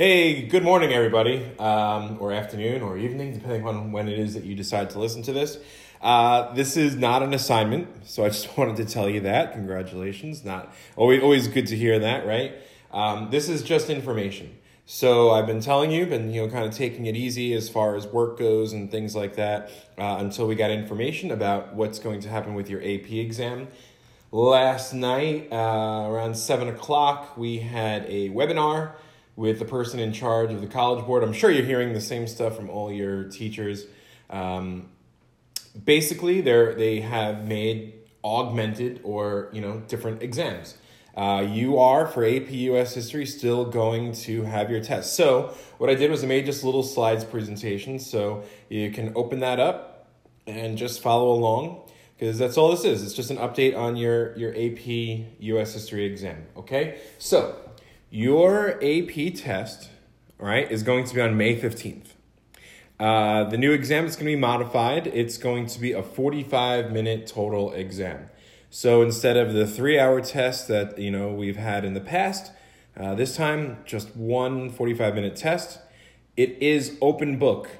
Hey, good morning, everybody, um, or afternoon, or evening, depending on when it is that you decide to listen to this. Uh, this is not an assignment, so I just wanted to tell you that. Congratulations! Not always always good to hear that, right? Um, this is just information. So I've been telling you, been you know kind of taking it easy as far as work goes and things like that uh, until we got information about what's going to happen with your AP exam. Last night, uh, around seven o'clock, we had a webinar with the person in charge of the college board. I'm sure you're hearing the same stuff from all your teachers. Um, basically, they they have made augmented or you know different exams. Uh, you are for AP US history still going to have your test. So what I did was I made just little slides presentation, so you can open that up and just follow along because that's all this is. It's just an update on your your AP US history exam. Okay, so your AP test, right, is going to be on May 15th. Uh, the new exam is going to be modified. It's going to be a 45 minute total exam. So instead of the three hour test that you know we've had in the past, uh, this time just one 45 minute test. It is open book.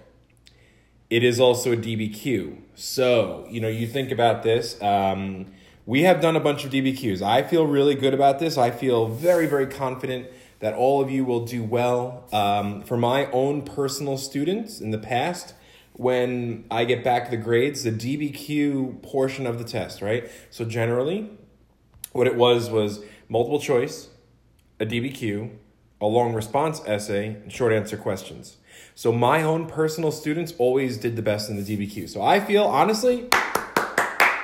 It is also a DBQ. So you know you think about this. Um, we have done a bunch of DBQs. I feel really good about this. I feel very, very confident that all of you will do well. Um, for my own personal students in the past, when I get back the grades, the DBQ portion of the test, right? So generally, what it was was multiple choice, a DBQ, a long response essay, and short answer questions. So my own personal students always did the best in the DBQ. So I feel honestly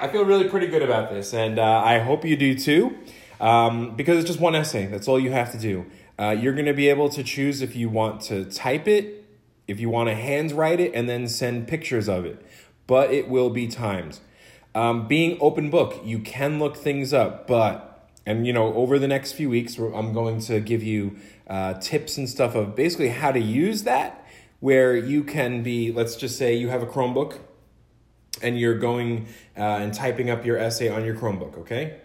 I feel really pretty good about this, and uh, I hope you do too, um, because it's just one essay. That's all you have to do. Uh, you're going to be able to choose if you want to type it, if you want to handwrite it, and then send pictures of it. But it will be timed. Um, being open book, you can look things up, but and you know over the next few weeks, I'm going to give you uh, tips and stuff of basically how to use that, where you can be. Let's just say you have a Chromebook and you're going uh, and typing up your essay on your Chromebook, okay?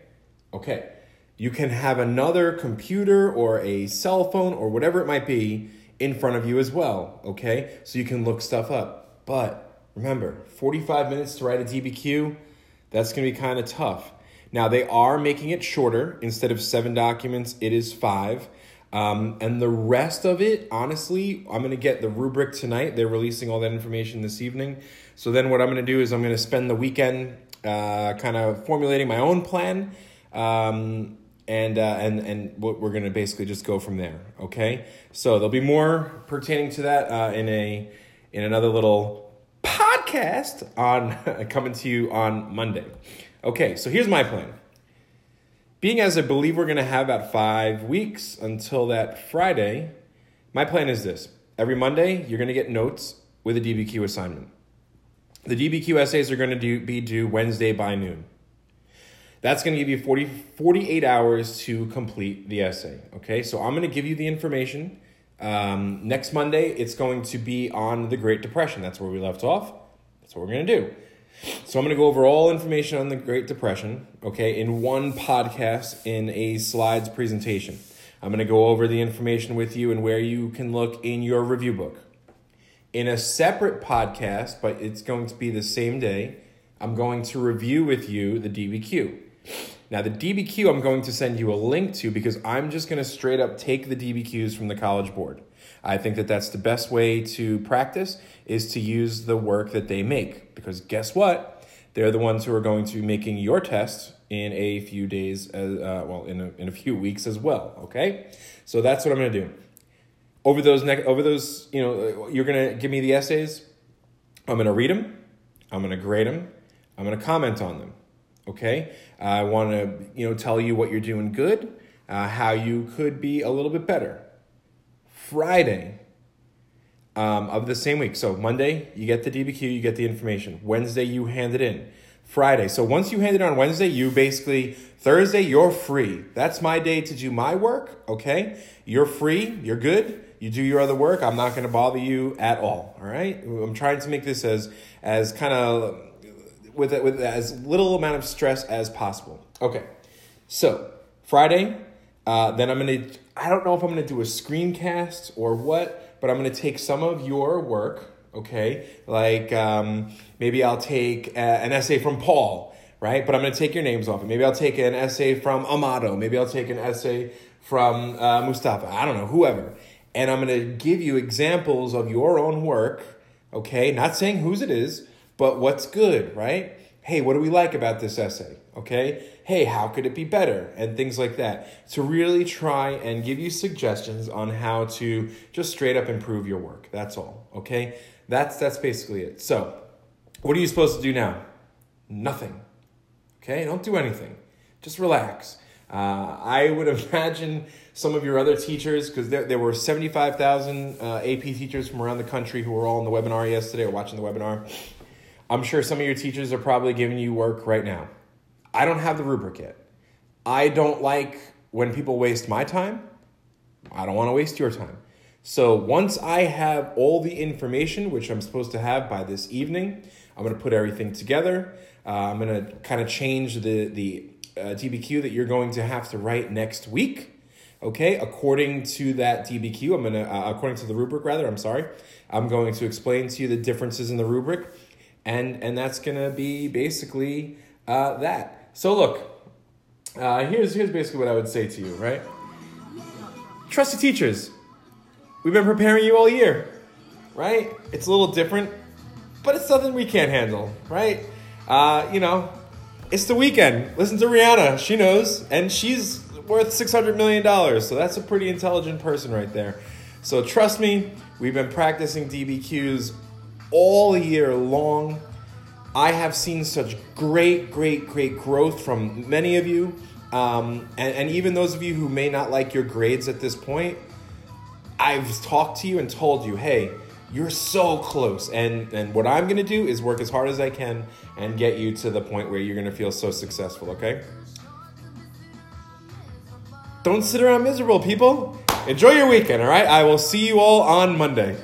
Okay. You can have another computer or a cell phone or whatever it might be in front of you as well, okay? So you can look stuff up. But remember, 45 minutes to write a DBQ, that's gonna be kind of tough. Now, they are making it shorter. Instead of seven documents, it is five. Um, and the rest of it, honestly, I'm going to get the rubric tonight. They're releasing all that information this evening. So then what I'm going to do is I'm going to spend the weekend uh, kind of formulating my own plan. Um, and, uh, and, and we're going to basically just go from there. Okay. So there'll be more pertaining to that uh, in a, in another little podcast on coming to you on Monday. Okay. So here's my plan being as I believe we're going to have about five weeks until that Friday, my plan is this. Every Monday, you're going to get notes with a DBQ assignment. The DBQ essays are going to do, be due Wednesday by noon. That's going to give you 40, 48 hours to complete the essay. Okay, so I'm going to give you the information. Um, next Monday, it's going to be on the Great Depression. That's where we left off. That's what we're going to do. So I'm going to go over all information on the Great Depression, okay, in one podcast in a slides presentation. I'm going to go over the information with you and where you can look in your review book. In a separate podcast, but it's going to be the same day, I'm going to review with you the DBQ. Now, the DBQ I'm going to send you a link to because I'm just going to straight up take the DBQs from the College Board. I think that that's the best way to practice is to use the work that they make because guess what? They're the ones who are going to be making your tests in a few days, as, uh, well, in a, in a few weeks as well. Okay, so that's what I'm going to do. Over those next, over those, you know, you're going to give me the essays. I'm going to read them. I'm going to grade them. I'm going to comment on them. Okay, I want to, you know, tell you what you're doing good, uh, how you could be a little bit better. Friday um, of the same week. So Monday, you get the DBQ, you get the information. Wednesday, you hand it in. Friday. So once you hand it on Wednesday, you basically, Thursday, you're free. That's my day to do my work, okay? You're free, you're good. You do your other work. I'm not going to bother you at all, all right? I'm trying to make this as as kind of with with as little amount of stress as possible. Okay. So, Friday, Uh, then I'm gonna, I don't know if I'm gonna do a screencast or what, but I'm gonna take some of your work, okay? Like um, maybe I'll take a, an essay from Paul, right? But I'm gonna take your names off it. Maybe I'll take an essay from Amato. Maybe I'll take an essay from uh, Mustafa. I don't know, whoever. And I'm gonna give you examples of your own work, okay? Not saying whose it is, but what's good, right? Hey, what do we like about this essay? Okay? Hey, how could it be better? And things like that. To really try and give you suggestions on how to just straight up improve your work. That's all. Okay? That's that's basically it. So, what are you supposed to do now? Nothing. Okay? Don't do anything. Just relax. Uh, I would imagine some of your other teachers, because there, there were 75,000 uh, AP teachers from around the country who were all in the webinar yesterday or watching the webinar. I'm sure some of your teachers are probably giving you work right now. I don't have the rubric yet. I don't like when people waste my time. I don't want to waste your time. So once I have all the information, which I'm supposed to have by this evening, I'm going to put everything together. Uh, I'm going to kind of change the, the uh, DBQ that you're going to have to write next week. Okay, according to that DBQ, I'm gonna, uh, according to the rubric rather, I'm sorry, I'm going to explain to you the differences in the rubric and and that's gonna be basically uh, that. So look, uh, here's here's basically what I would say to you, right? Trust the teachers. We've been preparing you all year, right? It's a little different, but it's something we can't handle, right? Uh, you know, it's the weekend. Listen to Rihanna; she knows, and she's worth six hundred million dollars. So that's a pretty intelligent person right there. So trust me, we've been practicing DBQs all year long. I have seen such great, great, great growth from many of you. Um, and, and even those of you who may not like your grades at this point, I've talked to you and told you, hey, you're so close. And, and what I'm going to do is work as hard as I can and get you to the point where you're going to feel so successful, okay? Don't sit around miserable, people. Enjoy your weekend, all right? I will see you all on Monday.